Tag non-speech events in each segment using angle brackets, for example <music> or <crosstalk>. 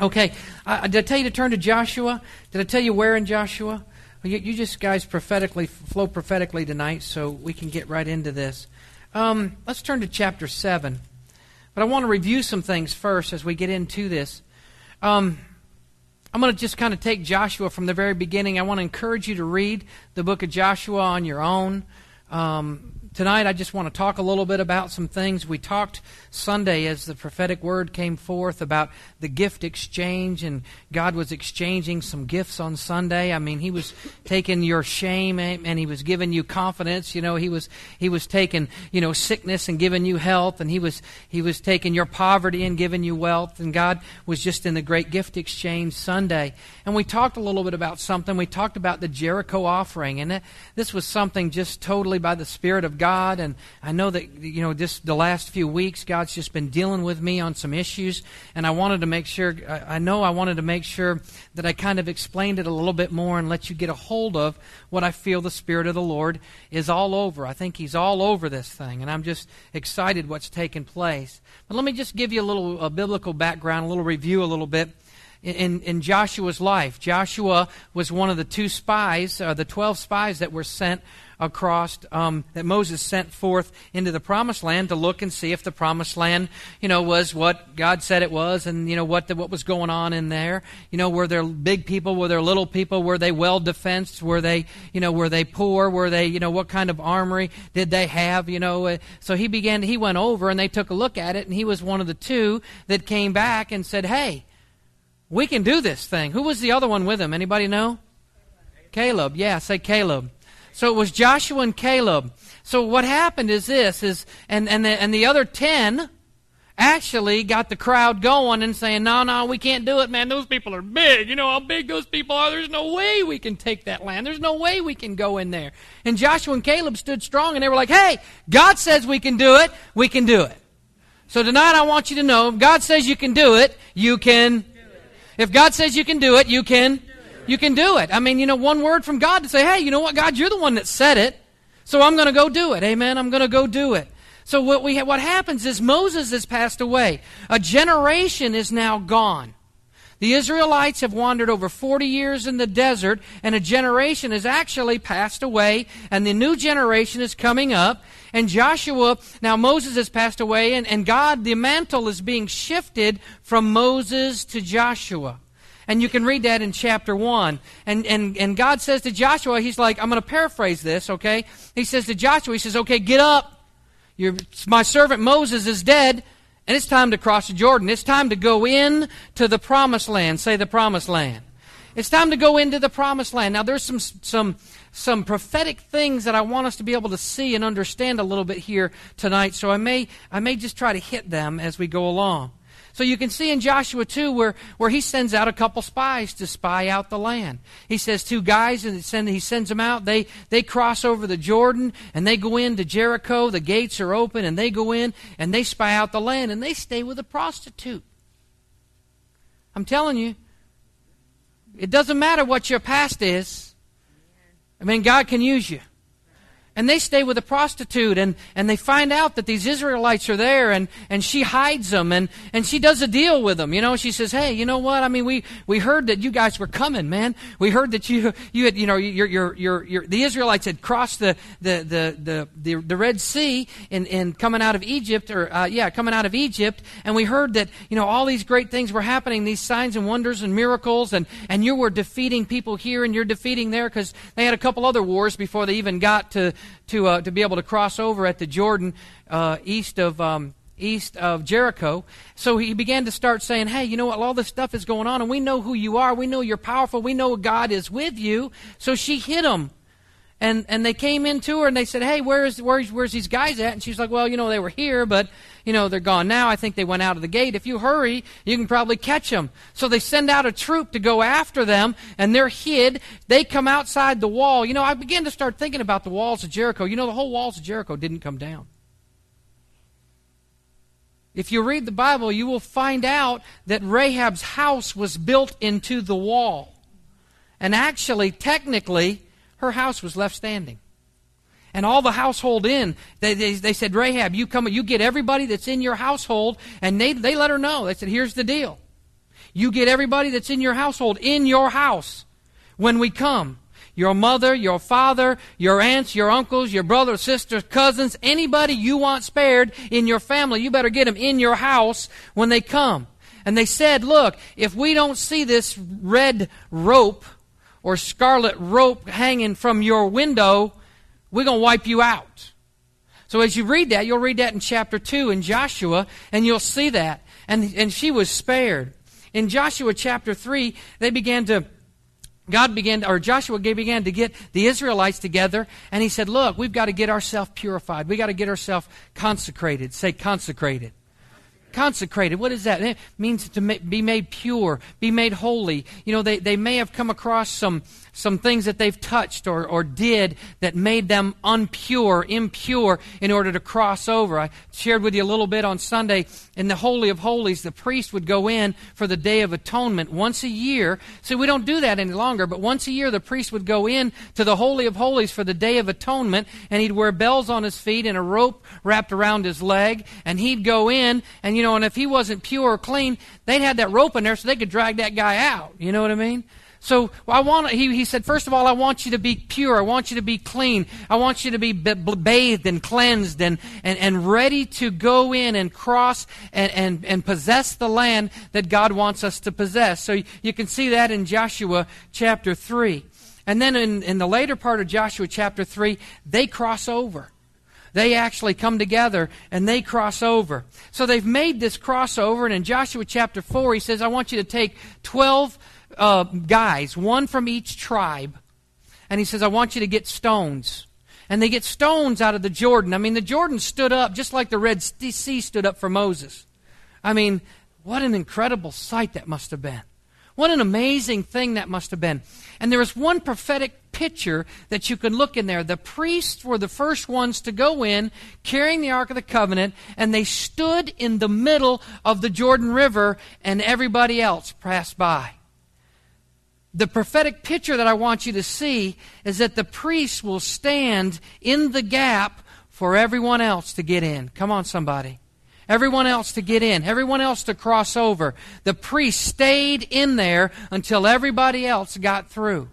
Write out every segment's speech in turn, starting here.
Okay, uh, did I tell you to turn to Joshua? Did I tell you where in Joshua? You, you just guys prophetically flow prophetically tonight, so we can get right into this. Um, let's turn to chapter seven. But I want to review some things first as we get into this. Um, I'm going to just kind of take Joshua from the very beginning. I want to encourage you to read the book of Joshua on your own. Um, tonight I just want to talk a little bit about some things. We talked Sunday as the prophetic word came forth about the gift exchange, and God was exchanging some gifts on Sunday. I mean, He was taking your shame and He was giving you confidence. You know, He was He was taking you know sickness and giving you health, and He was He was taking your poverty and giving you wealth. And God was just in the great gift exchange Sunday. And we talked a little bit about something. We talked about the Jericho offering, and this was something just totally by the Spirit of God. And I know that you know just the last few weeks, God's just been dealing with me on some issues, and I wanted to make sure, I know I wanted to make sure that I kind of explained it a little bit more and let you get a hold of what I feel the Spirit of the Lord is all over. I think He's all over this thing, and I'm just excited what's taken place. But let me just give you a little a biblical background, a little review, a little bit in, in Joshua's life. Joshua was one of the two spies, uh, the 12 spies that were sent across um, that Moses sent forth into the promised land to look and see if the promised land, you know, was what God said it was, and you know what the, what was going on in there. You know, were there big people? Were there little people? Were they well defensed? Were they, you know, were they poor? Were they, you know, what kind of armory did they have? You know, uh, so he began. He went over and they took a look at it, and he was one of the two that came back and said, "Hey." We can do this thing. Who was the other one with him? Anybody know? Caleb. Yeah, say Caleb. So it was Joshua and Caleb. So what happened is this is and and the, and the other 10 actually got the crowd going and saying, "No, no, we can't do it, man. Those people are big. You know how big those people are. There's no way we can take that land. There's no way we can go in there." And Joshua and Caleb stood strong and they were like, "Hey, God says we can do it. We can do it." So tonight I want you to know, God says you can do it, you can if God says you can do it, you can you can do it. I mean, you know, one word from God to say, hey, you know what, God, you're the one that said it. So I'm going to go do it. Amen. I'm going to go do it. So what we what happens is Moses has passed away. A generation is now gone. The Israelites have wandered over 40 years in the desert, and a generation has actually passed away, and the new generation is coming up. And Joshua, now Moses has passed away, and, and God, the mantle is being shifted from Moses to Joshua. And you can read that in chapter 1. And, and, and God says to Joshua, He's like, I'm going to paraphrase this, okay? He says to Joshua, He says, Okay, get up. Your, my servant Moses is dead, and it's time to cross the Jordan. It's time to go in to the promised land. Say the promised land. It's time to go into the promised land. Now, there's some, some, some prophetic things that I want us to be able to see and understand a little bit here tonight, so I may, I may just try to hit them as we go along. So you can see in Joshua 2 where, where he sends out a couple spies to spy out the land. He says two guys and send, he sends them out. They, they cross over the Jordan and they go into Jericho. The gates are open and they go in and they spy out the land and they stay with a prostitute. I'm telling you, it doesn't matter what your past is. I mean, God can use you and they stay with a prostitute and, and they find out that these Israelites are there and, and she hides them and, and she does a deal with them. You know, she says, Hey, you know what? I mean, we, we heard that you guys were coming, man. We heard that you, you had, you know, your, your, your, the Israelites had crossed the, the, the, the, the, the Red Sea and, in coming out of Egypt or, uh, yeah, coming out of Egypt. And we heard that, you know, all these great things were happening, these signs and wonders and miracles and, and you were defeating people here and you're defeating there because they had a couple other wars before they even got to, to, uh, to be able to cross over at the Jordan uh, east of. Um, east of Jericho. So he began to start saying, Hey, you know what? All this stuff is going on, and we know who you are. We know you're powerful. We know God is with you. So she hit him. And, and they came in to her and they said, Hey, where's, where's, where's these guys at? And she's like, Well, you know, they were here, but you know, they're gone now. I think they went out of the gate. If you hurry, you can probably catch them. So they send out a troop to go after them, and they're hid. They come outside the wall. You know, I began to start thinking about the walls of Jericho. You know, the whole walls of Jericho didn't come down. If you read the Bible, you will find out that Rahab's house was built into the wall. And actually, technically, her house was left standing and all the household in. They, they, they, said, Rahab, you come, you get everybody that's in your household, and they, they let her know. They said, here's the deal. You get everybody that's in your household in your house when we come. Your mother, your father, your aunts, your uncles, your brothers, sisters, cousins, anybody you want spared in your family, you better get them in your house when they come. And they said, Look, if we don't see this red rope or scarlet rope hanging from your window, we're going to wipe you out. So as you read that, you'll read that in chapter 2 in Joshua, and you'll see that. And, and she was spared. In Joshua chapter 3, they began to God began, or Joshua began to get the Israelites together, and he said, Look, we've got to get ourselves purified. We've got to get ourselves consecrated. Say consecrated. Consecrated. What is that? It means to be made pure, be made holy. You know, they, they may have come across some, some things that they've touched or, or did that made them unpure, impure, in order to cross over. I shared with you a little bit on Sunday in the Holy of Holies, the priest would go in for the Day of Atonement once a year. See, we don't do that any longer, but once a year the priest would go in to the Holy of Holies for the Day of Atonement, and he'd wear bells on his feet and a rope wrapped around his leg, and he'd go in, and you know, and if he wasn't pure or clean, they'd have that rope in there so they could drag that guy out. You know what I mean? So I want. He, he said, first of all, I want you to be pure. I want you to be clean. I want you to be bathed and cleansed and, and, and ready to go in and cross and, and, and possess the land that God wants us to possess. So you can see that in Joshua chapter 3. And then in, in the later part of Joshua chapter 3, they cross over. They actually come together and they cross over. So they've made this crossover, and in Joshua chapter 4, he says, I want you to take 12 uh, guys, one from each tribe. And he says, I want you to get stones. And they get stones out of the Jordan. I mean, the Jordan stood up just like the Red Sea stood up for Moses. I mean, what an incredible sight that must have been. What an amazing thing that must have been. And there is one prophetic picture that you can look in there. The priests were the first ones to go in carrying the Ark of the Covenant, and they stood in the middle of the Jordan River, and everybody else passed by. The prophetic picture that I want you to see is that the priests will stand in the gap for everyone else to get in. Come on, somebody. Everyone else to get in, everyone else to cross over. The priest stayed in there until everybody else got through.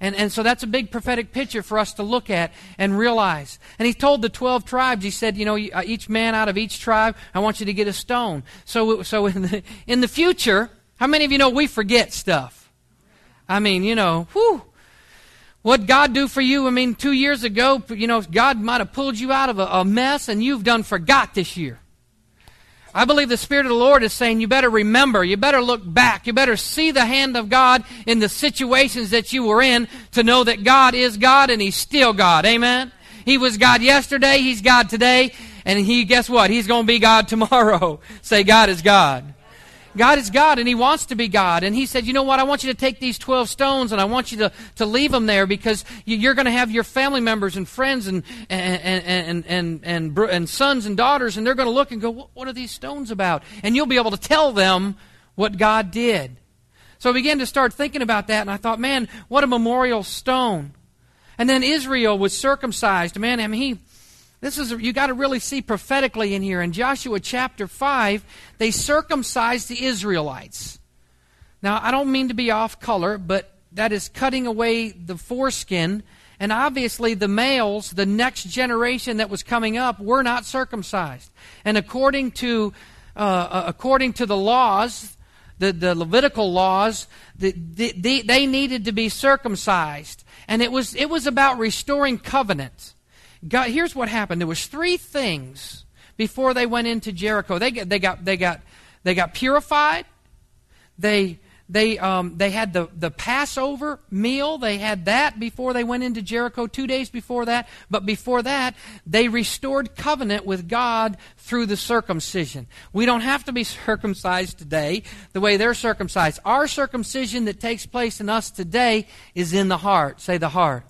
And, and so that's a big prophetic picture for us to look at and realize. And he told the 12 tribes, he said, you know, uh, each man out of each tribe, I want you to get a stone. So, so in, the, in the future, how many of you know we forget stuff? I mean, you know, whew. What God do for you? I mean, two years ago, you know, God might have pulled you out of a, a mess and you've done forgot this year. I believe the Spirit of the Lord is saying you better remember, you better look back, you better see the hand of God in the situations that you were in to know that God is God and He's still God. Amen? He was God yesterday, He's God today, and He, guess what? He's going to be God <laughs> tomorrow. Say, God is God. God is God and He wants to be God. And He said, You know what? I want you to take these 12 stones and I want you to, to leave them there because you're going to have your family members and friends and, and, and, and, and, and sons and daughters, and they're going to look and go, What are these stones about? And you'll be able to tell them what God did. So I began to start thinking about that, and I thought, Man, what a memorial stone. And then Israel was circumcised. Man, I mean, he this is you got to really see prophetically in here. In Joshua chapter 5, they circumcised the Israelites. Now, I don't mean to be off color, but that is cutting away the foreskin. And obviously, the males, the next generation that was coming up, were not circumcised. And according to, uh, uh according to the laws, the, the Levitical laws, the, the, they needed to be circumcised. And it was, it was about restoring covenant. God, here's what happened. There was three things before they went into Jericho. They, they, got, they, got, they got purified. They, they, um, they had the, the Passover meal. They had that before they went into Jericho, two days before that. But before that, they restored covenant with God through the circumcision. We don't have to be <laughs> circumcised today the way they're circumcised. Our circumcision that takes place in us today is in the heart. Say the heart.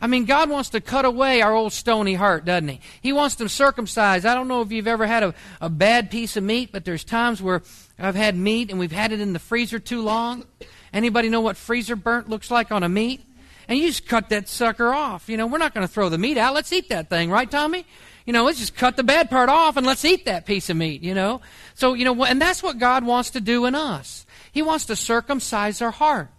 I mean, God wants to cut away our old stony heart, doesn't He? He wants to circumcise. I don't know if you've ever had a, a bad piece of meat, but there's times where I've had meat and we've had it in the freezer too long. Anybody know what freezer burnt looks like on a meat? And you just cut that sucker off. You know, we're not going to throw the meat out. Let's eat that thing, right, Tommy? You know, let's just cut the bad part off and let's eat that piece of meat, you know? So, you know, and that's what God wants to do in us. He wants to circumcise our heart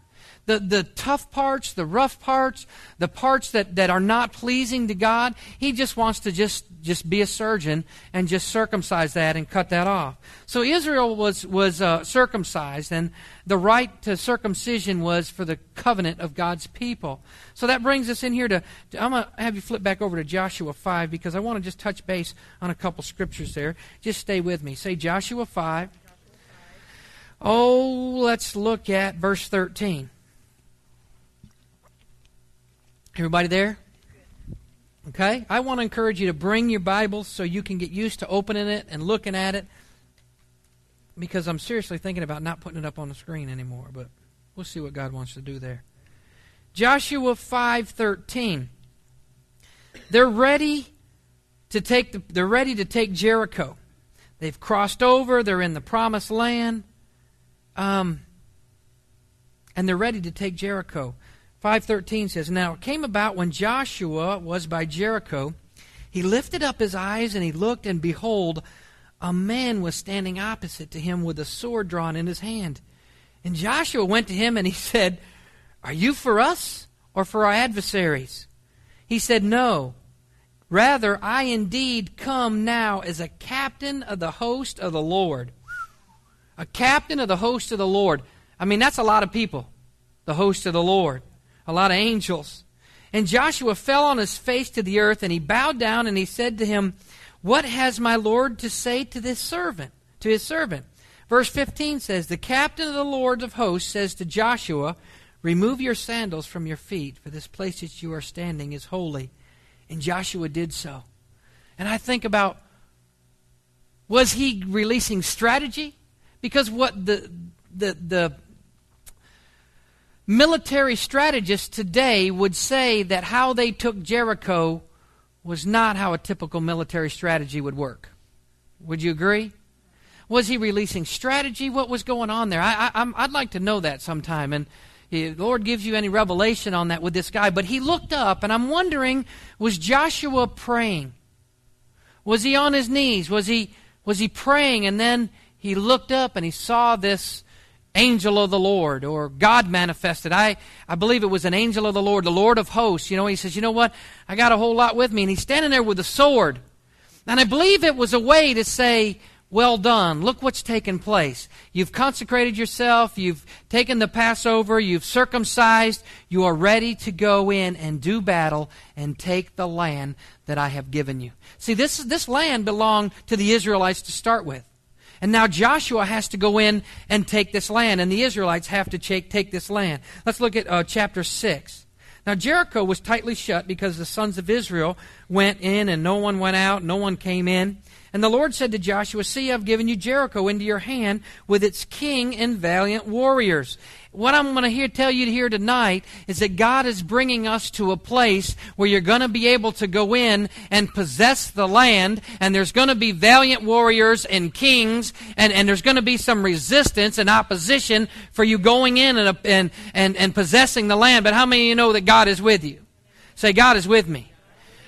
the, the tough parts, the rough parts, the parts that, that are not pleasing to God. He just wants to just, just be a surgeon and just circumcise that and cut that off. So Israel was, was uh, circumcised, and the right to circumcision was for the covenant of God's people. So that brings us in here to, to I'm going to have you flip back over to Joshua 5 because I want to just touch base on a couple scriptures there. Just stay with me. Say Joshua 5. Oh, let's look at verse 13. Everybody there? Okay? I want to encourage you to bring your Bibles so you can get used to opening it and looking at it because I'm seriously thinking about not putting it up on the screen anymore, but we'll see what God wants to do there. Joshua 5:13. They're ready to take the, they're ready to take Jericho. They've crossed over, they're in the promised land. Um, and they're ready to take Jericho. 5:13 says, "Now it came about when Joshua was by Jericho, he lifted up his eyes and he looked and behold, a man was standing opposite to him with a sword drawn in his hand. And Joshua went to him and he <laughs> said, "Are you for us or for our adversaries?" He said, "No. Rather, I indeed come now as a captain of the host of the Lord." A captain of the host of the Lord. I mean, that's a lot of people. The host of the Lord a lot of angels. And Joshua fell on his face to the earth, and he bowed down, and he said to him, What has my Lord to say to this servant, to his servant? Verse 15 says, The captain of the Lord of hosts says to Joshua, Remove your sandals from your feet, for this place that you are standing is holy. And Joshua did so. And I think about, was he releasing strategy? Because what the, the, the military strategists today would say that how they took Jericho was not how a typical military strategy would work. Would you agree? Was he releasing strategy? What was going on there? I, would like to know that sometime. And the Lord gives you any revelation on that with this guy. But he looked up, and I'm wondering was Joshua praying? Was he on his knees? Was he, was he praying? And then he looked up and he saw this angel of the Lord or God manifested. I, I believe it was an angel of the Lord, the Lord of hosts. You know, he says, You know what? I got a whole lot with me. And he's standing there with a sword. And I believe it was a way to say, Well done. Look what's taken place. You've consecrated yourself. You've taken the Passover. You've circumcised. You are ready to go in and do battle and take the land that I have given you. See, this, this land belonged to the Israelites to start with. And now Joshua has to go in and take this land, and the Israelites have to take, this land. Let's look at uh, chapter 6. Now, Jericho was tightly shut because the sons of Israel went in and no one went out, no one came in. And the Lord said to Joshua, See, I've given you Jericho into your hand with its king and valiant warriors what I'm going to hear, tell you here tonight is that God is bringing us to a place where you're going to be able to go in and possess the land, and there's going to be valiant warriors and kings, and, and there's going to be some resistance and opposition for you going in and, and, and, and possessing the land. But how many of you know that God is with you? Say, God is with me.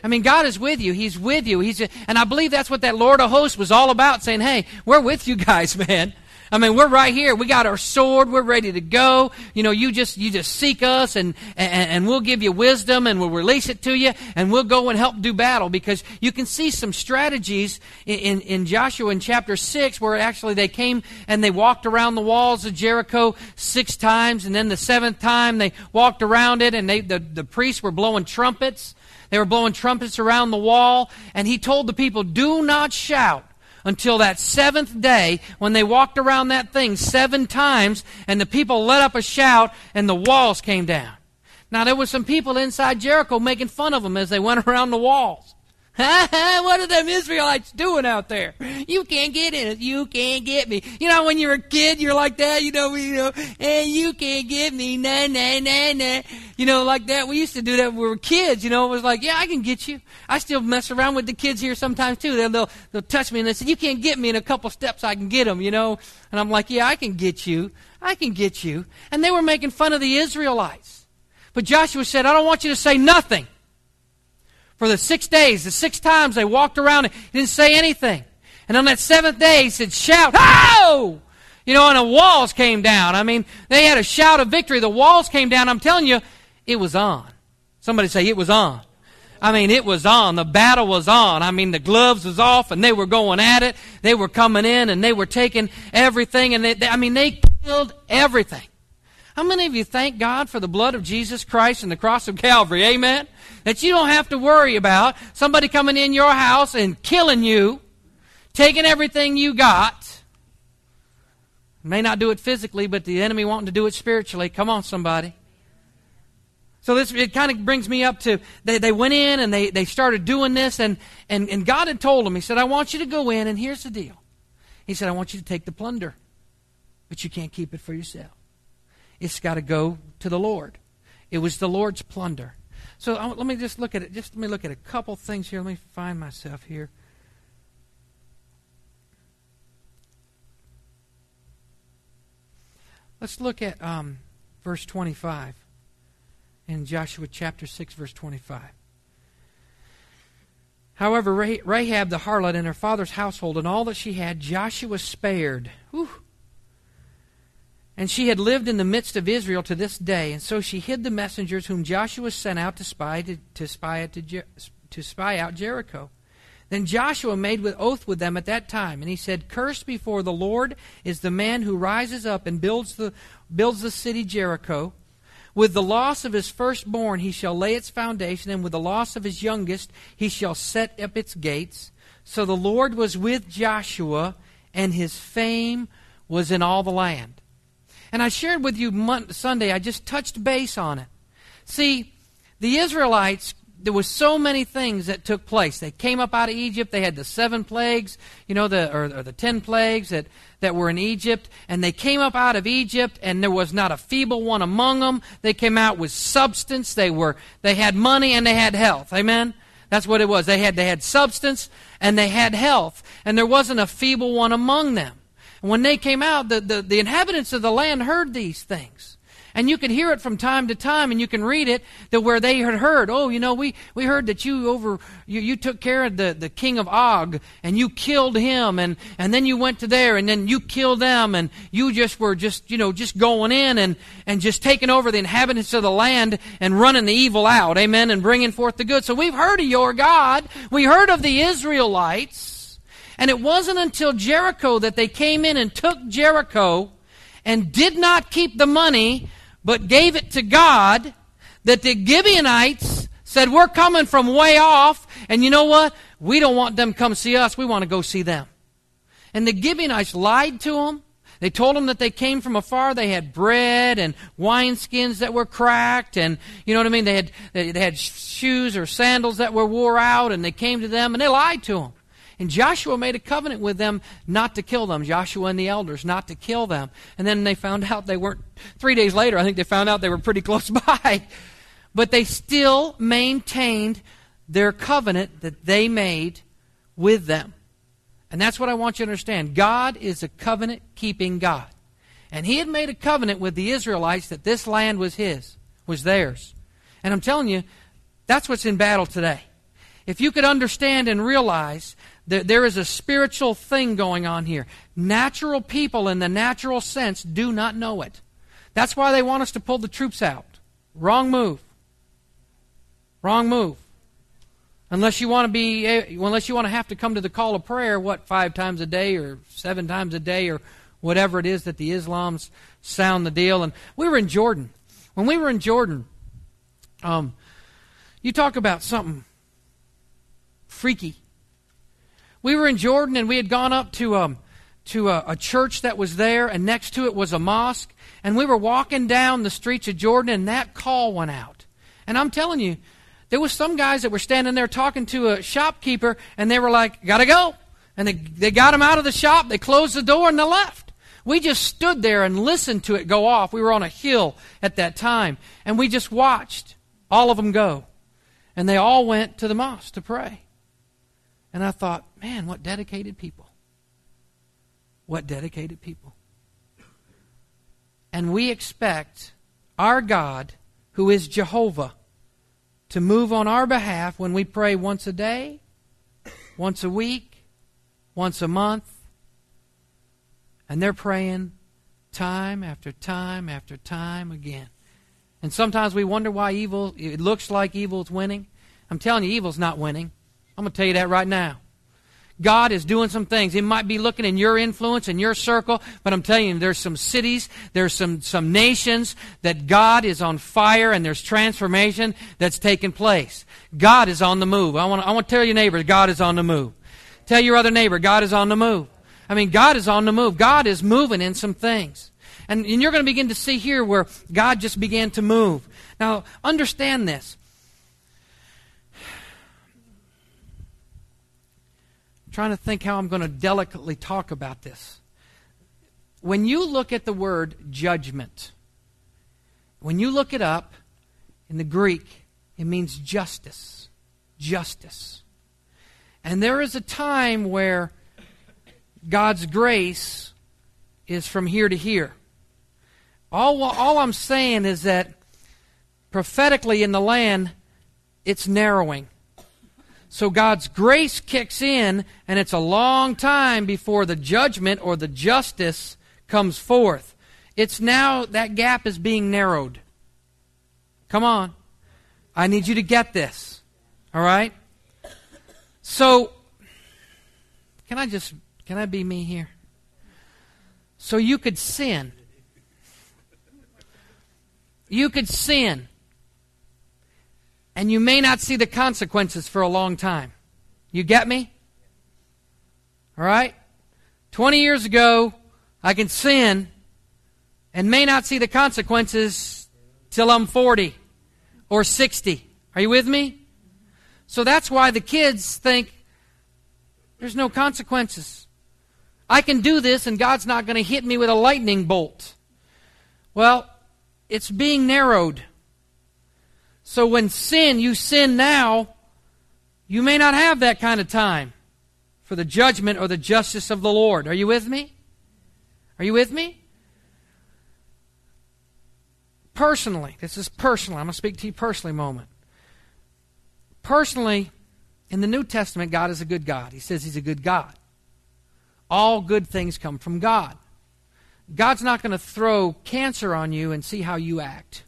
I mean, God is with you. He's with you. He's, and I believe that's what that Lord of hosts was all about, saying, hey, we're with you guys, <laughs> man. I mean, we're right here. We got our sword. We're ready to go. You know, you just, you just seek us and, and, and we'll give you wisdom and we'll release it to you and we'll go and help do battle because you can see some strategies in, in, in Joshua in chapter 6 where actually they came and they walked around the walls of Jericho six times and then the seventh time they walked around it and they, the, the priests were blowing trumpets. They were blowing trumpets around the wall and he told the people, do not shout until that seventh day when they walked around that thing seven times and the people let up a shout and the walls came down. Now, there were some people inside Jericho making fun of them as they went <laughs> around the walls. <laughs> what are them Israelites doing out there? You can't get in it. You can't get me. You know, when you're a kid, you're like that. You know, you know, and you can't get me. Nah, nah, nah, nah. You know, like that. We used to do that when we were kids. You know, it was like, yeah, I can get you. I still mess around with the kids here sometimes too. They'll they'll, they'll touch me and they say, you can't get me in a couple steps. I can get them. You know, and I'm like, yeah, I can get you. I can get you. And they were making fun of the Israelites. But Joshua said, I don't want you to say nothing for the six days. The six times they walked around and didn't say anything. And on that seventh day, he said, Shout, Ho! You know, and the walls came down. I mean, they had a shout of victory. The walls came down. I'm telling you, it was on. Somebody say it was on. I mean, it was on. The battle was on. I mean, the gloves was off and they were going at it. They were coming in and they were taking everything and they, they, I mean, they killed everything. How many of you thank God for the blood of Jesus Christ and the cross of Calvary? Amen? That you don't have to worry about somebody coming in your house and killing you, taking everything you got. May not do it physically, but the enemy wanting to do it spiritually. Come on, somebody. So this it kind of brings me up to they, they went in and they, they started doing this and, and, and God had told them, He said, I want you to go in and here's the deal. He said, I want you to take the plunder, but you can't keep it for yourself. It's got to go to the Lord. It was the Lord's plunder. So I, let me just look at it. Just let me look at a couple things here. Let me find myself here. Let's look at um, verse 25 in Joshua chapter 6, verse 25. However, Rahab the harlot and her father's household and all that she had, Joshua spared. Whew. And she had lived in the midst of Israel to this day, and so she hid the messengers whom Joshua sent out to spy to, to spy to, to spy out Jericho. Then Joshua made with oath with them at that time, and he said, Cursed before the Lord is the man who rises up and builds the builds the city Jericho. With the loss of his firstborn he shall lay its foundation, and with the loss of his youngest he shall set up its gates. So the Lord was with Joshua, and his fame was in all the land. And I shared with you Sunday, I just touched base on it. See, the Israelites there was so many things that took place. They came up out of Egypt. They had the seven plagues, you know, the or, or, the ten plagues that, that were in Egypt, and they came up out of Egypt, and there was not a feeble one among them. They came out with substance. They were they had money and they had health. Amen. That's what it was. They had they had substance and they had health, and there wasn't a feeble one among them. And when they came out, the, the, the inhabitants of the land heard these things. And you can hear it from time to time, and you can read it that where they had heard, oh, you know, we, we heard that you over you, you took care of the, the king of Og, and you killed him, and, and then you went to there, and then you killed them, and you just were just, you know, just going in and, and just taking over the inhabitants of the land and running the evil out, amen, and bringing forth the good. So we've heard of your God. We heard of the Israelites. And it wasn't until Jericho that they came in and took Jericho and did not keep the money but gave it to God, that the Gibeonites said, We're coming from way off, and you know what? We don't want them to come see us. We want to go see them. And the Gibeonites lied to them. They told them that they came from afar. They had bread and wineskins that were cracked, and you know what I mean. They had they had shoes or sandals that were wore out, and they came to them and they lied to them. And Joshua made a covenant with them not to kill them, Joshua and the elders, not to kill them. And then they found out they weren't, three days later, I think they found out they were pretty close <laughs> by. But they still maintained their covenant that they made with them. And that's what I want you to understand. God is a covenant keeping God. And He had made a covenant with the Israelites that this land was His, was theirs. And I'm telling you, that's what's in battle today. If you could understand and realize there, there is a spiritual thing going on here. Natural people, in the natural sense, do not know it. That's why they want us to pull the troops out. Wrong move. Wrong move. Unless you want to be, unless you want to have to come to the call of prayer, what, five times a day or seven times a day or whatever it is that the Islams sound the deal. And we were in Jordan. When we were in Jordan, um, you talk about something freaky. We were in Jordan and we had gone up to, um, to a, a church that was there, and next to it was a mosque. And we were walking down the streets of Jordan, and that call went out. And I'm telling you, there was some guys that were standing there talking to a shopkeeper, and they were like, "Gotta go," and they they got him out of the shop. They closed the door and they left. We just stood there and listened to it go off. We were on a hill at that time, and we just watched all of them go, and they all went to the mosque to pray. And I thought, man, what dedicated people. What dedicated people. And we expect our God, who is Jehovah, to move on our behalf when we pray once a day, once a week, once a month. And they're praying time after time after time again. And sometimes we wonder why evil, it looks like evil is winning. I'm telling you, evil's not winning. I'm going to tell you that right now. God is doing some things. It might be looking in your influence, in your circle, but I'm telling you, there's some cities, there's some, some nations that God is on fire and there's transformation that's taking place. God is on the move. I want, I want to tell your neighbor, God is on the move. Tell your other neighbor, God is on the move. I mean, God is on the move. God is moving in some things. And, and you're going to begin to see here where God just began to move. Now, understand this. Trying to think how I'm going to delicately talk about this. When you look at the word judgment, when you look it up in the Greek, it means justice. Justice. And there is a time where God's grace is from here to here. All, all I'm saying is that prophetically in the land, it's narrowing. So God's grace kicks in, and it's a long time before the judgment or the justice comes forth. It's now that gap is being narrowed. Come on. I need you to get this. All right? So, can I just, can I be me here? So you could sin you could sin, and you may not see the consequences for a long time. You get me? All right? 20 years ago, I can sin and may not see the consequences till I'm 40 or 60. Are you with me? So that's why the kids think there's no consequences. I can do this and God's not going to hit me with a lightning bolt. Well, it's being narrowed. So when sin, you sin now, you may not have that kind of time for the judgment or the justice of the Lord. Are you with me? Are you with me? Personally, this is personal. I'm going to speak to you personally a moment. Personally, in the New Testament, God is a good God. He says He's a good God. All good things come from God. God's not going to throw cancer on you and see how you act.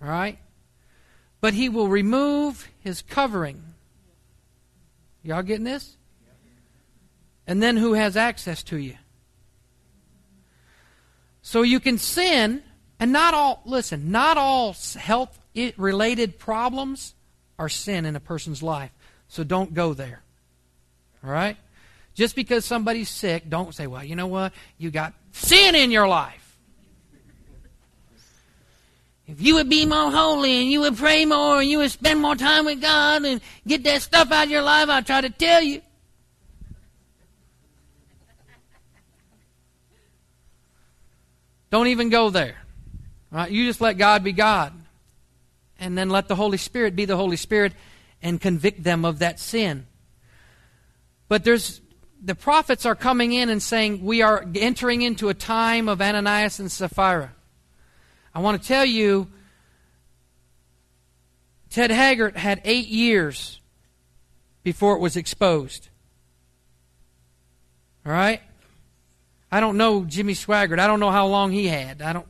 All right? But He will remove His covering. Y'all getting this? And then who has access to you? So you can sin, and not all, listen, not all health related problems are sin in a person's life. So don't go there. All right? Just because somebody's sick, don't say, well, you know what? You got sin in your life. If you would be more holy and you would pray more and you would spend more time with God and get that stuff out of your life, I'll try to tell you. Don't even go there. Right? You just let God be God. And then let the Holy Spirit be the Holy Spirit and convict them of that sin. But there's the prophets are coming in and saying, We are entering into a time of Ananias and Sapphira. I want to tell you, Ted Haggard had eight years before it was exposed. All right? I don't know Jimmy Swaggart. I don't know how long he had. I don't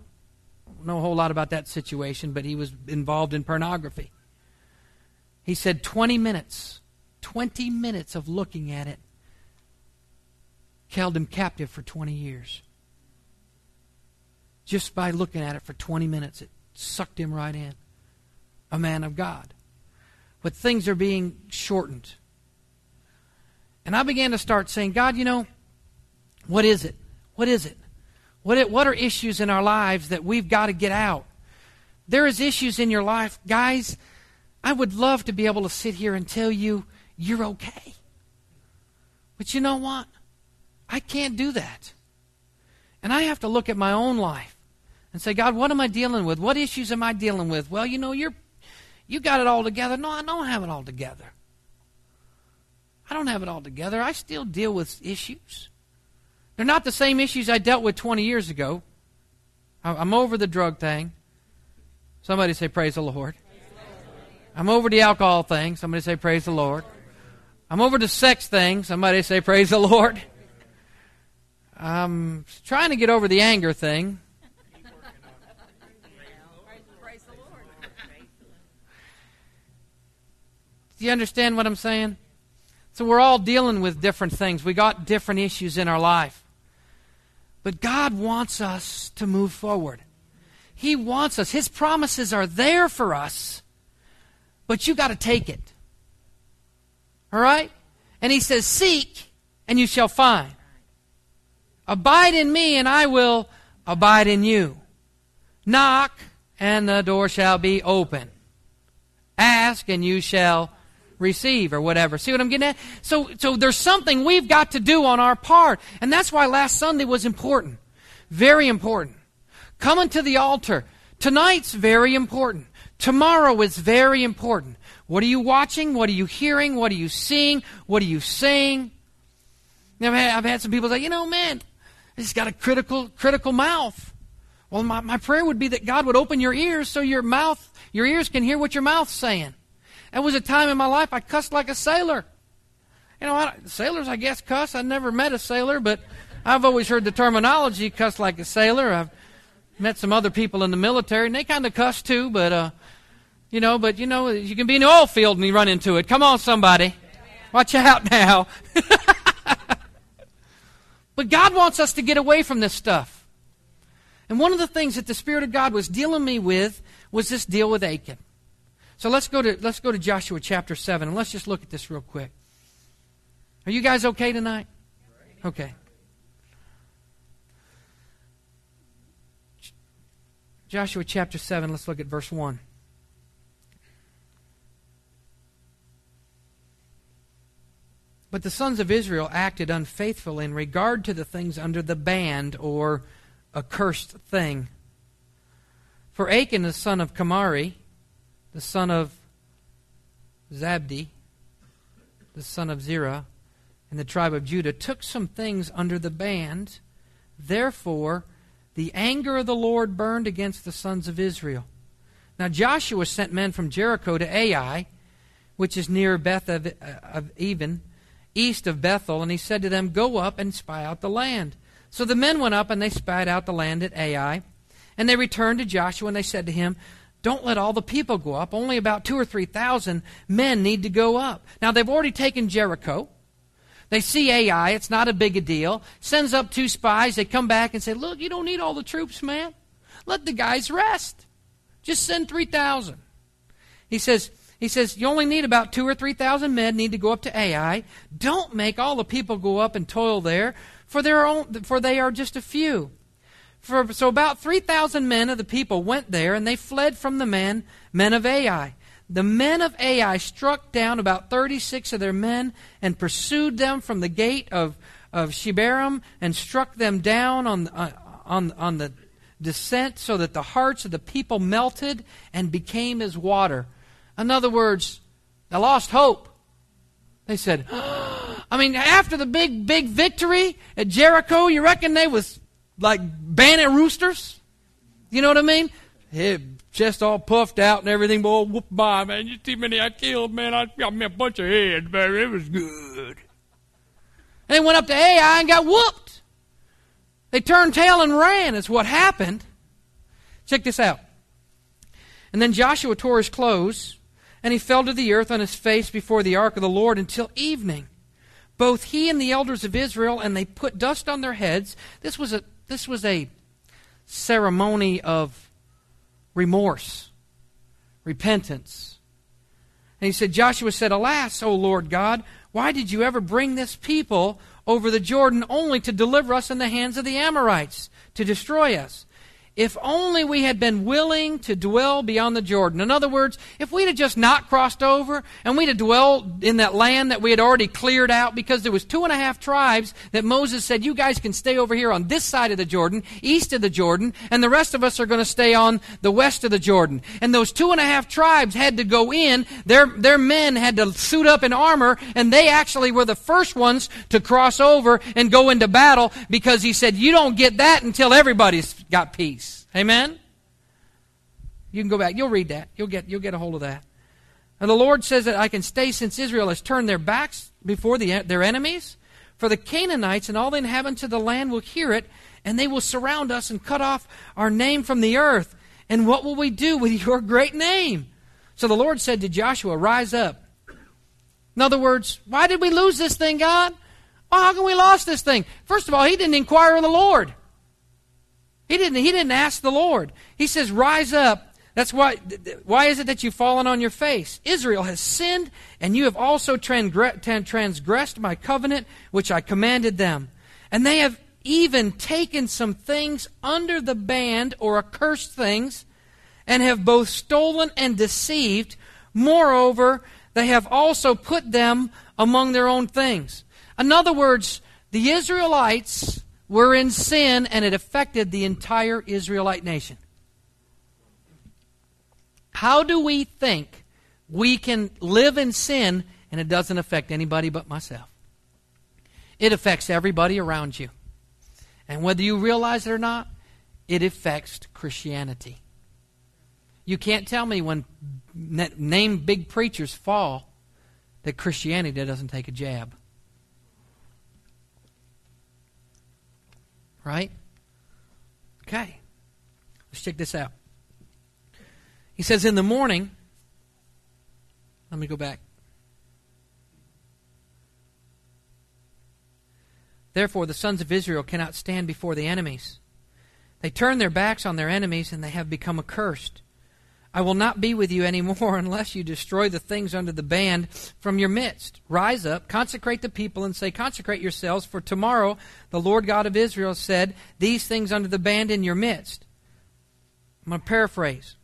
know a whole lot about that situation, but he was involved in pornography. He said 20 minutes, 20 minutes of looking at it held him captive for 20 years. Just by looking at it for 20 minutes, it sucked him right in. A man of God. But things are being shortened. And I began to start saying, God, you know, what is it? What is it? What, what are issues in our lives that we've got to get out? There is issues in your life. Guys, I would love to be able to sit here and tell you you're okay. But you know what? I can't do that. And I have to look at my own life and say, God, what am I dealing with? What issues am I dealing with? Well, you know, you're you got it all together. No, I don't have it all together. I don't have it all together. I still deal with issues. They're not the same issues I dealt with 20 years ago. I'm over the drug thing. Somebody say, Praise the Lord. I'm over the alcohol thing. Somebody say, Praise the Lord. I'm over the sex thing. Somebody say, Praise the Lord. I'm trying to get over the anger thing. You understand what I'm saying? So we're all dealing with different things. We got different issues in our life. But God wants us to move forward. He wants us. His promises are there for us. But you got to take it. All right? And he says, "Seek and you shall find. Abide in me and I will abide in you. Knock and the door shall be open. Ask and you shall receive or whatever. See what I'm getting at? So, so there's something we've got to do on our part. And that's why last Sunday was important. Very important. Coming to the altar. Tonight's very important. Tomorrow is very important. What are you watching? What are you hearing? What are you seeing? What are you saying? I've had, I've had some people say, you know, man, he's got a critical, critical mouth. Well, my, my prayer would be that God would open your ears so your mouth, your ears can hear what your mouth's saying. There was a time in my life I cussed like a sailor. You know, I, sailors, I guess, cuss. I never met a sailor, but I've always heard the terminology cuss like a sailor. I've met some other people in the military, and they kind of cuss too, but, uh, you know, but, you know, you can be in the oil field and you run into it. Come on, somebody. Watch out now. <laughs> but God wants us to get away from this stuff. And one of the things that the Spirit of God was dealing me with was this deal with Achan. So let's go to let's go to Joshua chapter 7 and let's just look at this real quick. Are you guys okay tonight? Okay. Joshua chapter 7, let's look at verse 1. But the sons of Israel acted unfaithfully in regard to the things under the band or accursed thing. For Achan, the son of Kamari, the son of Zabdi, the son of Zerah, in the tribe of Judah, took some things under the band. Therefore, the anger of the Lord burned against the sons of Israel. Now Joshua sent men from Jericho to Ai, which is near Beth of, uh, of Even, east of Bethel, and he said to them, Go up and spy out the land. So the men went up and they spied out the land at Ai. And they returned to Joshua and they said to him, don't let all the people go up. Only about two or three thousand men need to go up. Now, they've already taken Jericho. They see Ai. It's not a big a deal. Sends up two spies. They come back and say, Look, you don't need all the troops, man. Let the guys rest. Just send 3,000. He says, he says, you only need about two or three thousand men need to go up to Ai. Don't make all the people go up and toil there, for, for they are just a few. For, so about 3,000 men of the people went there, and they fled from the men, men of Ai. The men of Ai struck down about 36 of their men and pursued them from the gate of, of Shebarim and struck them down on, uh, on, on the descent so that the hearts of the people melted and became as water. In other words, they lost hope. They said, <gasps> I mean, after the big, big victory at Jericho, you reckon they was like banner roosters. You know what I mean? Head chest all puffed out and everything. Boy, whoop my man. You see many I killed, man. I got me a bunch of heads, man. It was good. They went up to Ai and got whooped. They turned tail and ran, is what happened. Check this out. And then Joshua tore his clothes, and he fell to the earth on his face before the ark of the Lord until evening. Both he and the elders of Israel, and they put dust on their heads. This was a this was a ceremony of remorse, repentance. And he said, Joshua said, Alas, O Lord God, why did you ever bring this people over the Jordan only to deliver us in the hands of the Amorites, to destroy us? If only we had been willing to dwell beyond the Jordan. In other words, if we'd have just not crossed over and we'd have dwelled in that land that we had already cleared out because there was two and a half tribes that Moses said, you guys can stay over here on this side of the Jordan, east of the Jordan, and the rest of us are going to stay on the west of the Jordan. And those two and a half tribes had to go in. Their, their men had to suit up in armor and they actually were the first ones to cross over and go into battle because he said, you don't get that until everybody's got peace. Amen? You can go back. You'll read that. You'll get, you'll get a hold of that. And the Lord says that I can stay since Israel has turned their backs before the, their enemies. For the Canaanites and all the inhabitants of the land will hear it, and they will surround us and cut off our name from the earth. And what will we do with <laughs> your great name? So the Lord said to Joshua, Rise up. In other words, why did we lose this thing, God? Well, how can we lost this thing? First of all, he didn't inquire of the Lord. He didn't, he didn't ask the Lord. He says, Rise up. That's why, why is it that you've fallen on your face? Israel has sinned, and you have also transgressed my covenant, which I commanded them. And they have even taken some things under the ban or accursed things, and have both stolen and deceived. Moreover, they have also put them among their own things. In other words, the Israelites were in sin, and it affected the entire Israelite nation. How do we think we can live in sin and it doesn't affect anybody but myself? It affects everybody around you. And whether you realize it or not, it affects Christianity. You can't tell me when name big preachers fall that Christianity doesn't take a jab. Right? Okay. Let's check this out. He says, In the morning, let me go back. Therefore, the sons of Israel cannot stand before the enemies. They turn their backs on their enemies, and they have become accursed. I will not be with you any more <laughs> unless you destroy the things under the ban from your midst. Rise up, consecrate the people, and say, Consecrate yourselves, for tomorrow the Lord God of Israel said, These things under the ban in your midst. I'm going to paraphrase.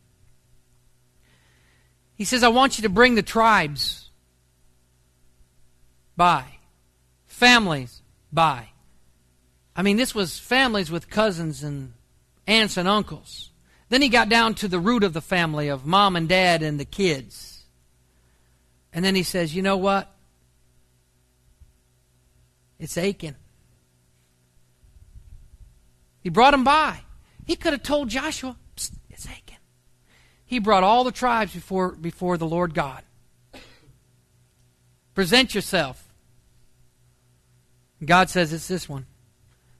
He says, I want you to bring the tribes by, families by. I mean, this was families with cousins and aunts and uncles. Then he got down to the root of the family of mom and dad and the kids. And then he says, You know what? It's Achan. He brought him by. He could have told Joshua, It's Achan he brought all the tribes before, before the Lord God. Present yourself. God says it's this one.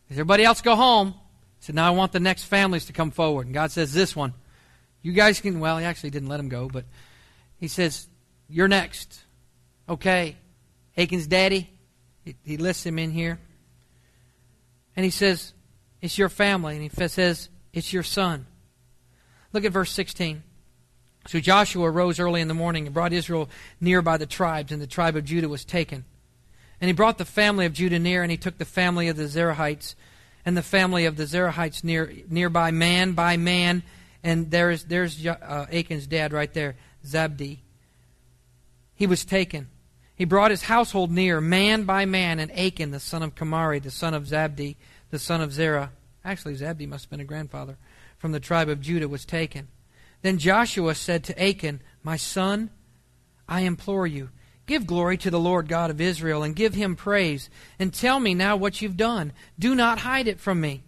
Does everybody else go home? Said, now I want the next families to come forward. And God says, this one. You guys can, well, he actually didn't let him go, but he says, you're next. Okay. Achan's daddy, he, he lists him in here. And he says, it's your family. And he says, it's your son. Look at verse 16. So Joshua rose early in the morning and brought Israel near by the tribes, and the tribe of Judah was taken. And he brought the family of Judah near, and he took the family of the Zerahites and the family of the Zerahites near nearby, man by man. And there's there's uh, Achan's dad right there, Zabdi. He was taken. He brought his household near, man by man, and Achan, the son of Kamari, the son of Zabdi, the son of Zerah. Actually, Zabdi must have been a grandfather from the tribe of Judah, was taken. Then Joshua said to Achan, My son, I implore you, give glory to the Lord God of Israel, and give him praise, and tell me now what you've done. Do not hide it from me.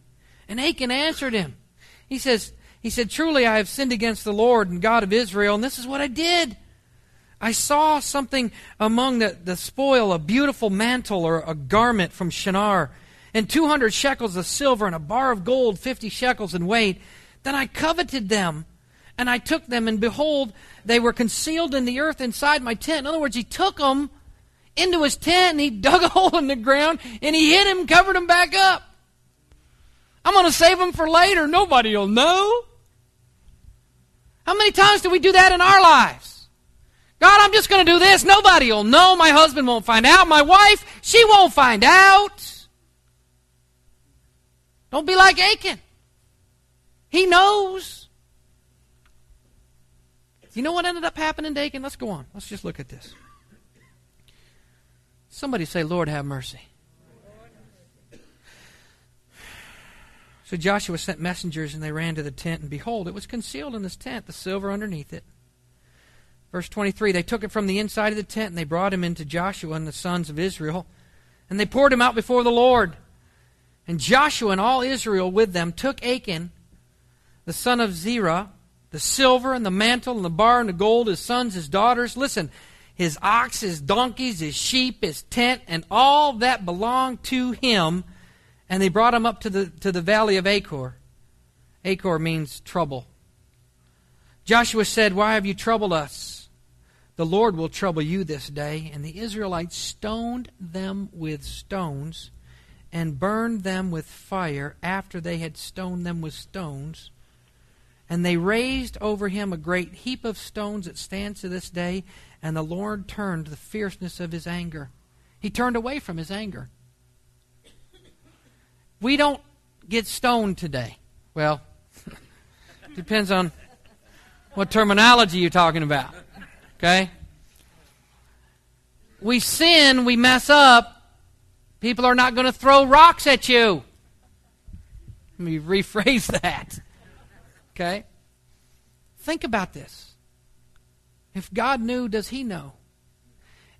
And Achan answered him. He says, he said, Truly I have sinned against the Lord and God of Israel, and this is what I did. I saw something among the, the spoil, a beautiful mantle or a garment from Shinar, and 200 shekels of silver, and a bar of gold, 50 shekels in weight. Then I coveted them and I took them, and behold, they were concealed in the earth inside my tent. In other words, he took them into his tent, and he <laughs> dug a hole in the ground, and he hid him, covered them back up. I'm going to save them for later. Nobody will know. How many times do we do that in our lives? God, I'm just going to do this. Nobody will know. My husband won't find out. My wife, she won't find out. Don't be like Achan. He knows. You know what ended up happening, Dakin? Let's go on. Let's just look at this. Somebody say, Lord, have mercy. So Joshua sent messengers, and they ran to the tent, and behold, it was concealed in this tent, the silver underneath it. Verse 23 They took it from the inside of the tent, and they brought him into Joshua and the sons of Israel, and they poured him out before the Lord. And Joshua and all Israel with them took Achan, the son of Zerah, the silver and the mantle and the bar and the gold, his sons, his daughters. Listen, his ox, his donkeys, his sheep, his tent, and all that belonged to him. And they brought him up to the, to the valley of Achor. Achor means trouble. Joshua said, Why have you troubled us? The Lord will trouble you this day. And the Israelites stoned them with stones and burned them with fire after they had stoned them with stones. And they raised over him a great heap of stones that stands to this day, and the Lord turned the fierceness of his anger. He turned away from his anger. We don't get stoned today. Well, <laughs> depends on what terminology you're talking about. Okay? We sin, we mess up. People are not going to throw rocks at you. Let me rephrase <laughs> that. Okay? Think about this. If God knew, does He know?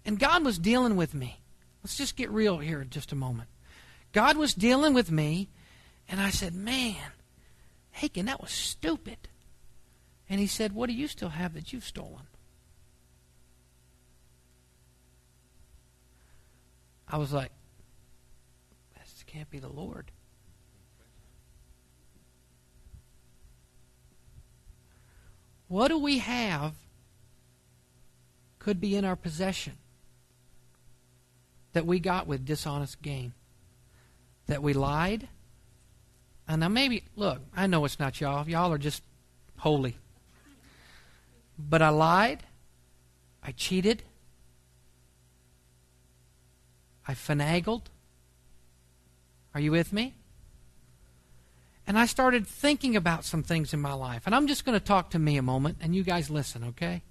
And God was dealing with me. Let's just get real here just a moment. God was dealing with me, and I said, Man, Hakin, that was stupid. And he said, What do you still have that you've stolen? I was like, This can't be the Lord. What do we have could be in our possession that we got with dishonest gain? That we lied? And now maybe, look, I know it's not y'all. Y'all are just holy. But I lied. I cheated. I finagled. Are you with me? And I started thinking about some things in my life. And I'm just going to talk to me a moment, and you guys listen, okay?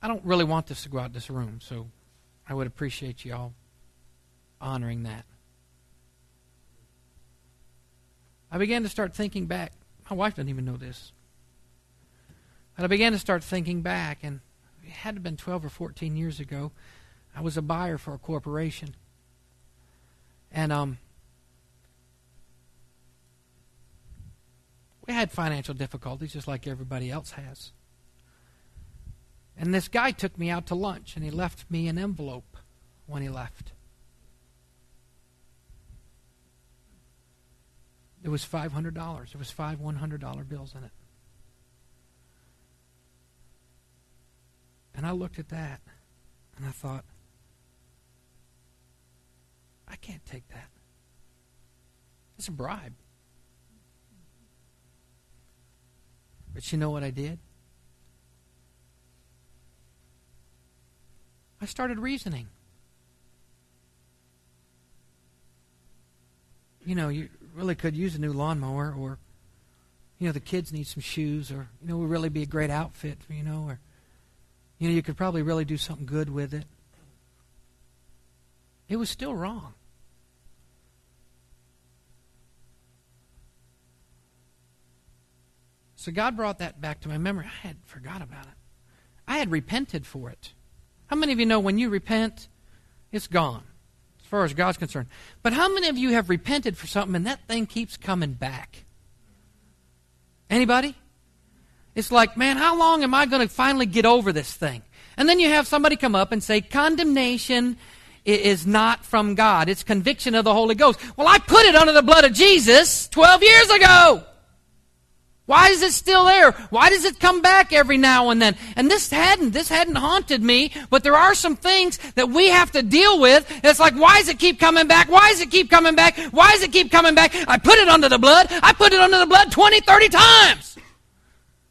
I don't really want this to go out this room, so I would appreciate you all honoring that. I began to start thinking back. My wife doesn't even know this. But I began to start thinking back, and it had been 12 or 14 years ago. I was a buyer for a corporation. And um, we had financial difficulties just like everybody else has. And this guy took me out to lunch, and he left me an envelope when he left. It was $500. It was five $100 bills in it. And I looked at that and I thought, I can't take that. It's a bribe. But you know what I did? I started reasoning. You know, you really could use a new lawnmower, or you know, the kids need some shoes, or you know, would really be a great outfit, you know, or you know, you could probably really do something good with it. It was still wrong. So God brought that back to my memory. I had forgot about it. I had repented for it. How many of you know when you repent, it's gone? as far as God's concerned. But how many of you have repented for something and that thing keeps coming back? Anybody? It's like, man, how long am I going to finally get over this thing? And then you have somebody come up and say, condemnation is not from God. It's conviction of the Holy Ghost. Well, I put it under the blood of Jesus 12 years ago. Why is it still there? Why does it come back every now and then? And this hadn't, this hadn't haunted me, but there are some things that we have to deal with. It's like, why does it keep coming back? Why does it keep coming back? Why does it keep coming back? I put it under the blood. I put it under the blood 20, 30 times.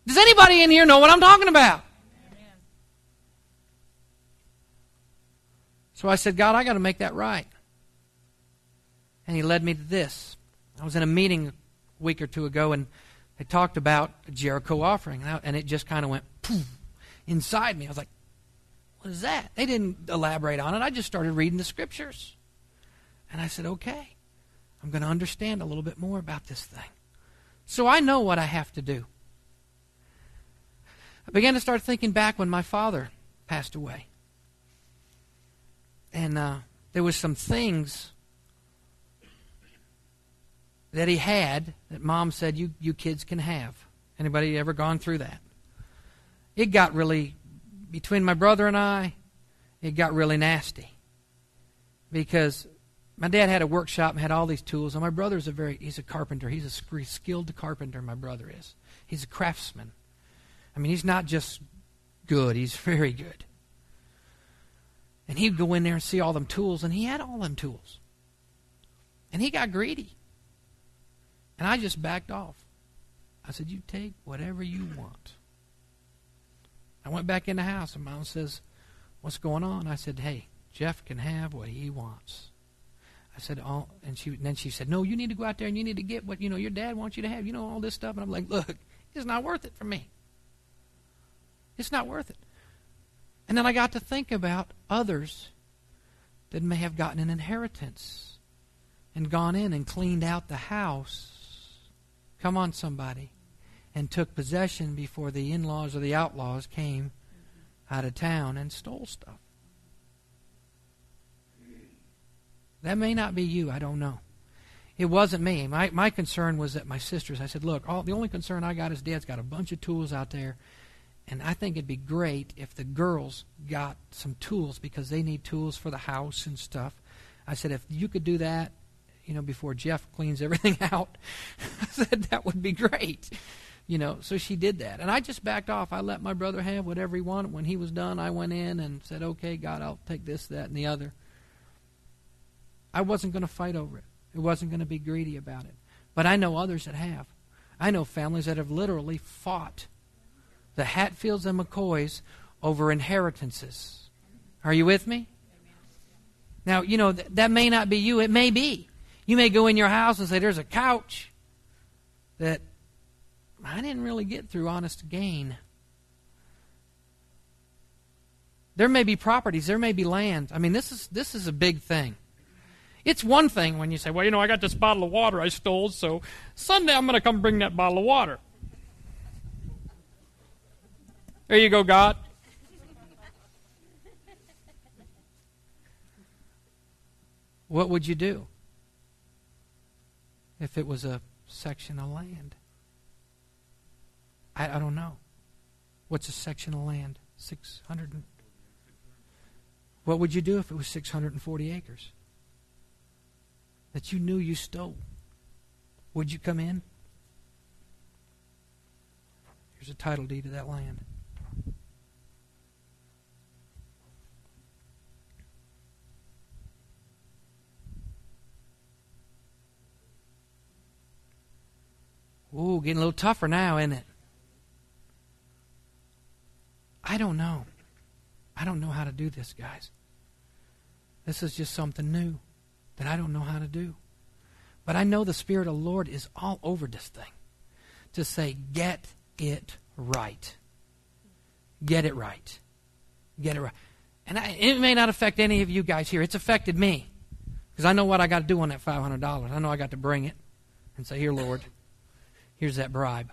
Does anybody in here know what I'm talking about? So I said, God, I got to make that right. And he led me to this. I was in a meeting a week or two ago, and they talked about Jericho offering, and, and it just kind of went poof inside me. I was like, what is that? They didn't elaborate on it. I just started reading the scriptures. And I said, okay, I'm going to understand a little bit more about this thing. So I know what I have to do. I began to start thinking back when my father passed away. And uh, there was some things that he had that mom said you, you kids can have. Anybody ever gone through that? It got really, between my brother and I, it got really nasty. Because my dad had a workshop and had all these tools, and my brother's a very, he's a carpenter. He's a skilled carpenter, my brother is. He's a craftsman. I mean, he's not just good, he's very good. And he'd go in there and see all them tools, and he had all them tools. And he got greedy. And I just backed off. I said, You take whatever you want. I went back in the house, and Mom says, What's going on? I said, Hey, Jeff can have what he wants. I said, "Oh," and she and then she said, "No, you need to go out there and you need to get what you know your dad wants you to have. You know all this stuff." And I'm like, "Look, it's not worth it for me. It's not worth it." And then I got to think about others that may have gotten an inheritance and gone in and cleaned out the house. Come on, somebody. And took possession before the in laws or the outlaws came out of town and stole stuff. That may not be you. I don't know. It wasn't me. My, my concern was that my sisters, I said, look, all, the only concern I got is dad's got a bunch of tools out there. And I think it'd be great if the girls got some tools because they need tools for the house and stuff. I said, if you could do that, you know, before Jeff cleans everything <laughs> out, I said that would be great. You know, so she did that. And I just backed off. I let my brother have whatever he wanted. When he was done, I went in and said, okay, God, I'll take this, that, and the other. I wasn't going to fight over it. It wasn't going to be greedy about it. But I know others that have. I know families that have literally fought the Hatfields and McCoys over inheritances. Are you with me? Now, you know, th- that may not be you. It may be. You may go in your house and say, There's a couch that I didn't really get through honest gain. There may be properties, there may be land. I mean, this is this is a big thing. It's one thing when you say, "Well, you know, I got this bottle of water I stole, so Sunday I'm going to come bring that bottle of water." There you go, God. What would you do if it was a section of land? I, I don't know. What's a section of land? 600. And, what would you do if it was 640 acres? That you knew you stole. Would you come in? Here's a title deed to that land. Ooh, getting a little tougher now, isn't it? I don't know. I don't know how to do this, guys. This is just something new that I don't know how to do. But I know the Spirit of the Lord is all over this thing to say, get it right. Get it right. Get it right. And I, it may not affect any of you guys here. It's affected me. Because I know what I got to do on that $500. I know I got to bring it and say, Here, Lord, here's that bribe.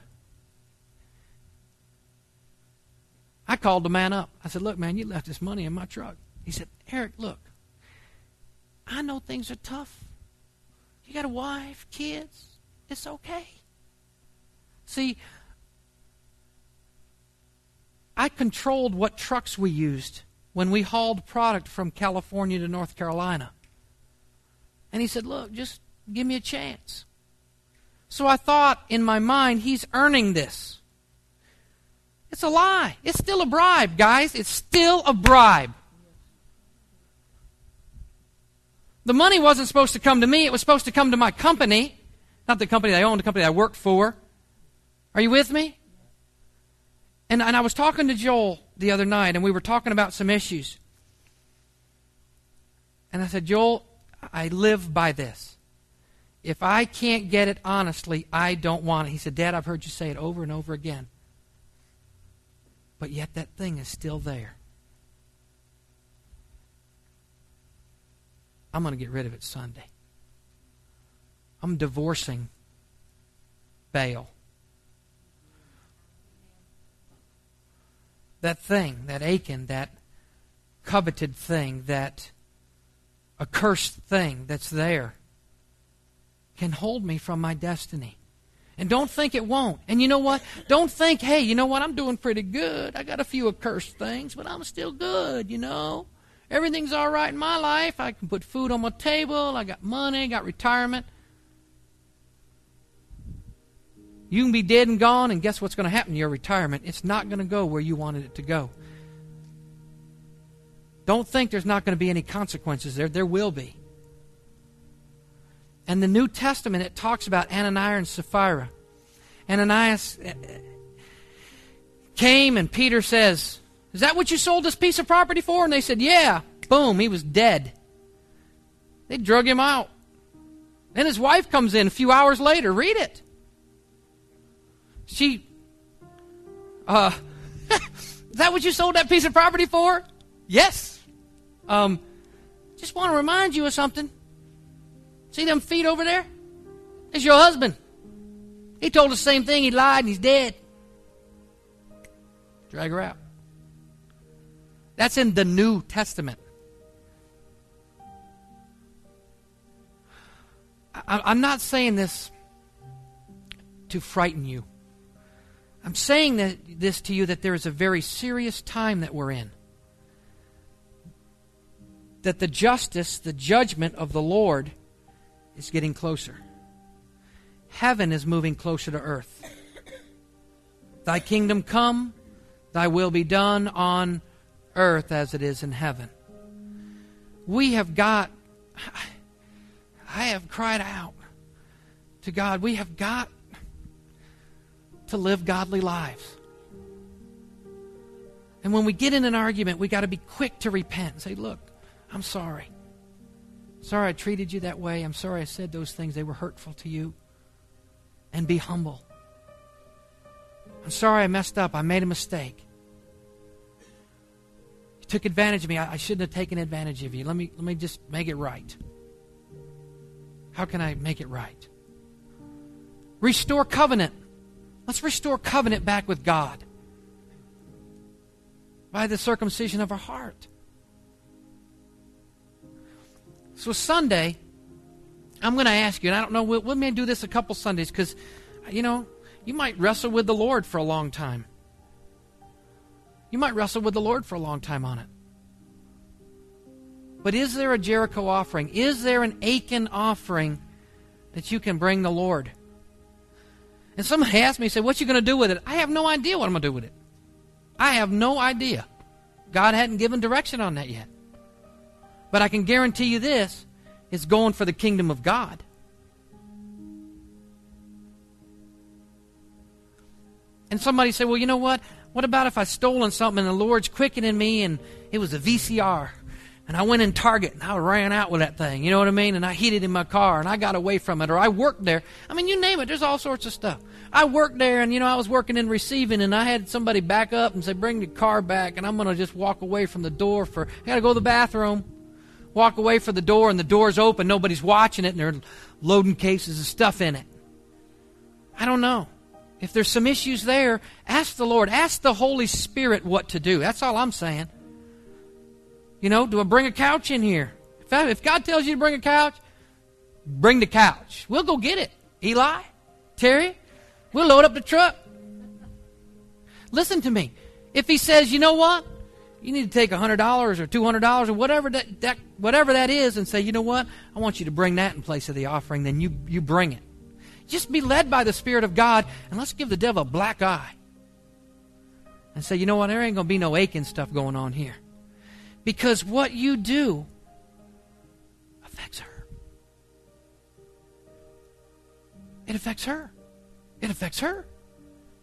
I called the man up. I said, Look, man, you left this money in my truck. He said, Eric, look, I know things are tough. You got a wife, kids. It's okay. See, I controlled what trucks we used when we hauled product from California to North Carolina. And he said, Look, just give me a chance. So I thought in my mind, he's earning this. It's a lie. It's still a bribe, guys. It's still a bribe. The money wasn't supposed to come to me, it was supposed to come to my company. Not the company I owned, the company I worked for. Are you with me? And, and I was talking to Joel the other night, and we were talking about some issues. And I said, Joel, I live by this. If I can't get it honestly, I don't want it. He said, Dad, I've heard you say it over and over again but yet that thing is still there. I'm going to get rid of it Sunday. I'm divorcing Baal. That thing, that Achan, that coveted thing, that accursed thing that's there can hold me from my destiny. And don't think it won't. And you know what? Don't think, hey, you know what? I'm doing pretty good. I got a few accursed things, but I'm still good, you know? Everything's all right in my life. I can put food on my table. I got money, got retirement. You can be dead and gone, and guess what's going to happen to your retirement? It's not going to go where you wanted it to go. Don't think there's not going to be any consequences there. There will be. And the New Testament, it talks about Ananias and Sapphira. Ananias eh, eh, came, and Peter says, Is that what you sold this piece of property for? And they said, Yeah. Boom, he was dead. They drug him out. Then his wife comes in a few hours later. Read it. She, uh, <laughs> is that what you sold that piece of property for? Yes. Um, just want to remind you of something. See them feet over there? It's your husband. He told the same thing. He lied and he's dead. Drag her out. That's in the New Testament. I, am not saying this to frighten you. I'm saying that, this to you that there is a very serious time that we're in. That the justice, the judgment of the Lord is getting closer. Heaven is moving closer to earth. Thy kingdom come, thy will be done on earth as it is in heaven. We have got, I have cried out to God, we have got to live godly lives. And when we get in an argument, we got to be quick to repent and say, Look, I'm sorry. Sorry I treated you that way. I'm sorry I said those things. They were hurtful to you. And be humble. I'm sorry I messed up. I made a mistake. You took advantage of me. I, I shouldn't have taken advantage of you. Let me, let me just make it right. How can I make it right? Restore covenant. Let's restore covenant back with God by the circumcision of our heart. So, Sunday, I'm going to ask you, and I don't know, we, we may do this a couple Sundays because, you know, you might wrestle with the Lord for a long time. You might wrestle with the Lord for a long time on it. But is there a Jericho offering? Is there an Achan offering that you can bring the Lord? And somebody asked me, said, What you going to do with it? I have no idea what I'm going to do with it. I have no idea. God hadn't given direction on that yet. But I can guarantee you this it's going for the kingdom of God. And somebody said, Well, you know what? What about if I stolen something and the Lord's quickening me and it was a VCR? And I went in Target and I ran out with that thing, you know what I mean? And I hid it in my car and I got away from it. Or I worked there. I mean, you name it, there's all sorts of stuff. I worked there and, you know, I was working in receiving and I had somebody back up and say, bring the car back and I'm going to just walk away from the door for, I got to go to the bathroom. Walk away from the door and the door's open, nobody's watching it and they're loading cases of stuff in it. I don't know. If there's some issues there, ask the Lord. Ask the Holy Spirit what to do. That's all I'm saying. You know, do I bring a couch in here? If, I, if God tells you to bring a couch, bring the couch. We'll go get it. Eli, Terry, we'll load up the truck. Listen to me. If he says, you know what? You need to take $100 or $200 or whatever that, that, whatever that is and say, you know what? I want you to bring that in place of the offering. Then you, you bring it. Just be led by the Spirit of God and let's give the devil a black eye. And say, you know what? There ain't going to be no Achan stuff going on here. Because what you do affects her. It affects her. It affects her.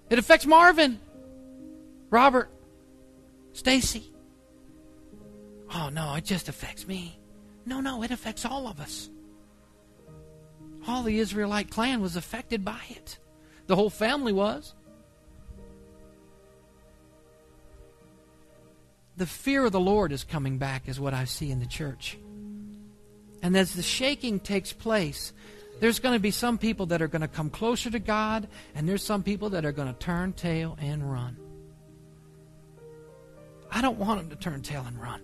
It affects Marvin, Robert, Stacy. Oh, no, it just affects me. No, no, it affects all of us. All the Israelite clan was affected by it. The whole family was. the fear of the Lord is coming back, is what I see in the church. And as the shaking takes place, there's going to be some people that are going to come closer to God, and there's some people that are going to turn tail and run. I don't want them to turn tail and run.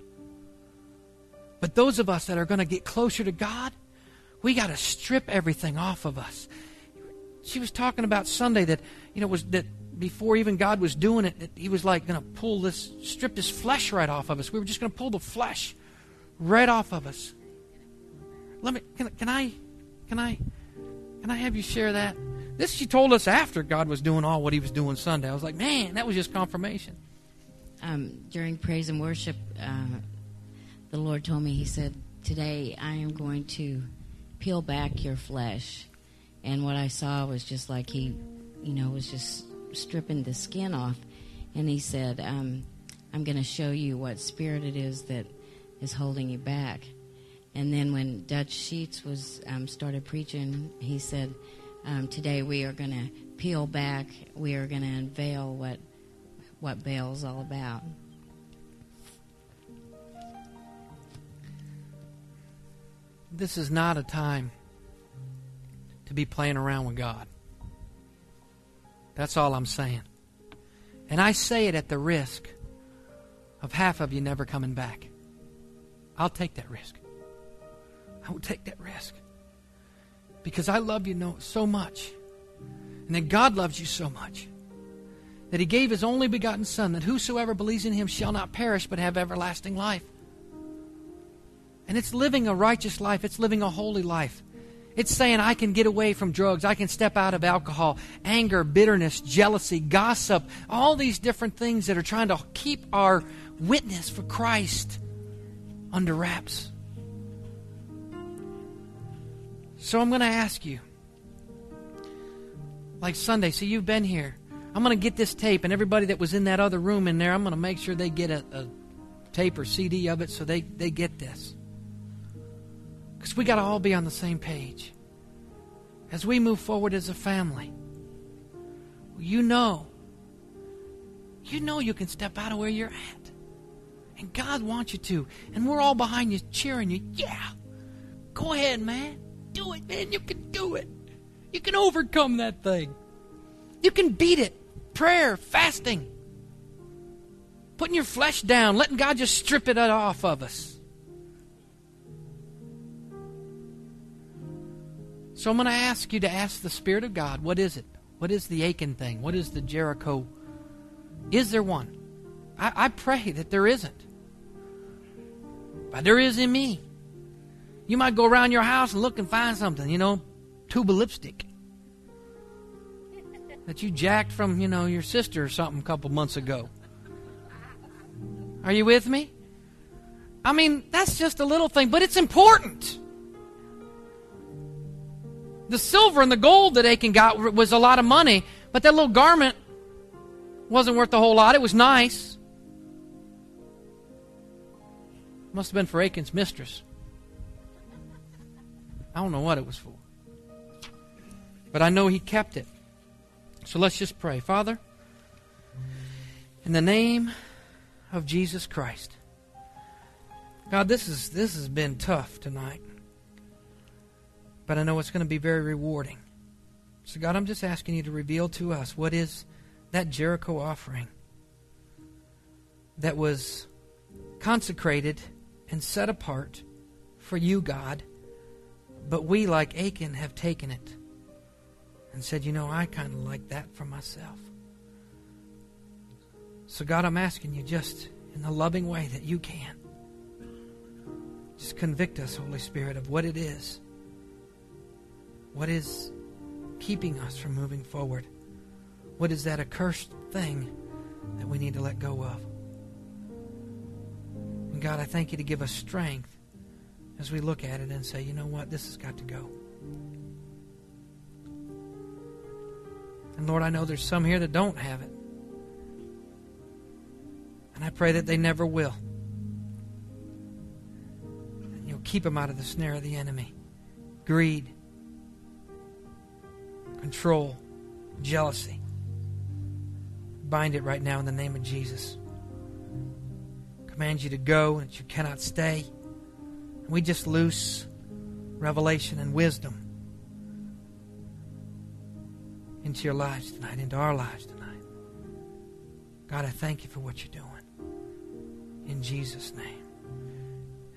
But those of us that are going to get closer to God, We got to strip everything off of us. She was talking about Sunday that, you know, was that before even God was doing it, he was like going to pull this, strip this flesh right off of us. We were just going to pull the flesh right off of us. Let me, can, can I, can I, can I have you share that? This she told us after God was doing all what he was doing Sunday. I was like, man, that was just confirmation. Um, during praise and worship, uh, the Lord told me, He said, Today I am going to peel back your flesh. And what I saw was just like He, you know, was just stripping the skin off. And He said, um, I'm going to show you what spirit it is that is holding you back. And then when Dutch Sheets was um, started preaching, he said, um, "Today we are going to peel back. We are going to unveil what what Baal's all about." This is not a time to be playing around with God. That's all I'm saying. And I say it at the risk of half of you never coming back. I'll take that risk. I will take that risk. Because I love you so much. And then God loves you so much. That He gave His only begotten Son, that whosoever believes in Him shall not perish but have everlasting life. And it's living a righteous life, it's living a holy life. It's saying I can get away from drugs, I can step out of alcohol, anger, bitterness, jealousy, gossip, all these different things that are trying to keep our witness for Christ under wraps. So I'm going to ask you, like Sunday, so you've been here. I'm going to get this tape, and everybody that was in that other room in there, I'm going to make sure they get a, a tape or CD of it so they, they get this. Because we got to all be on the same page. As we move forward as a family, you know, you know you can step out of where you're at. And God wants you to. And we're all behind you cheering you. Yeah. Go ahead, man. Do it, man. You can do it. You can overcome that thing. You can beat it. Prayer, fasting, putting your flesh down, letting God just strip it off of us. So I'm going to ask you to ask the Spirit of God, what is it? What is the Achan thing? What is the Jericho? Is there one? I, I pray that there isn't. But there is in me. You might go around your house and look and find something, you know, tube of lipstick that you jacked from, you know, your sister or something a couple months ago. Are you with me? I mean, that's just a little thing, but it's important. The silver and the gold that Achan got was a lot of money, but that little garment wasn't worth a whole lot. It was nice. Must have been for Achan's mistress. I don't know what it was for. But I know he kept it. So let's just pray. Father, in the name of Jesus Christ. God, this is this has been tough tonight. But I know it's going to be very rewarding. So God, I'm just asking you to reveal to us what is that Jericho offering that was consecrated and set apart for you, God. But we, like Achan, have taken it and said, you know, I kind of like that for myself. So, God, I'm asking you just in the loving way that you can. Just convict us, Holy Spirit, of what it is. What is keeping us from moving forward? What is that accursed thing that we need to let go of? And God, I thank you to give us strength as we look at it and say, you know what, this has got to go. And Lord, I know there's some here that don't have it. And I pray that they never will. And you'll keep them out of the snare of the enemy. Greed, control, jealousy. Bind it right now in the name of Jesus commands you to go and that you cannot stay. And we just loose revelation and wisdom into your lives tonight, into our lives tonight. God, I thank you for what you're doing. In Jesus' name.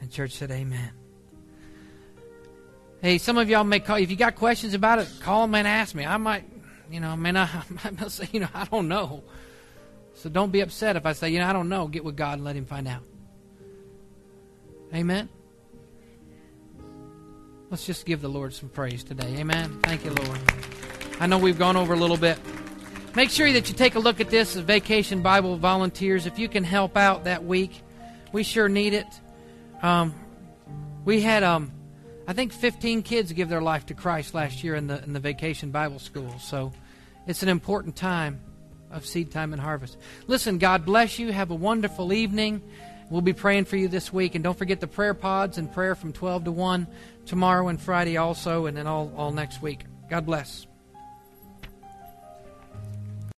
And church said, Amen. Hey, some of y'all may call. If you got questions about it, call them and ask me. I might, you know, I may not, <laughs> I might say, you know, I don't know. So don't be upset if I say, you know, I don't know. Get with God and let Him find out. Amen. Let's just give the Lord some praise today. Amen. Thank you, Lord. I know we've gone over a little bit. Make sure that you take a look at this Vacation Bible Volunteers. If you can help out that week, we sure need it. Um, we had, um, I think, 15 kids give their life to Christ last year in the in the Vacation Bible School. So it's an important time of seed time and harvest. Listen, God bless you. Have a wonderful evening. We'll be praying for you this week. And don't forget the prayer pods and prayer from 12 to 1 tomorrow and Friday also, and then all, all next week. God bless.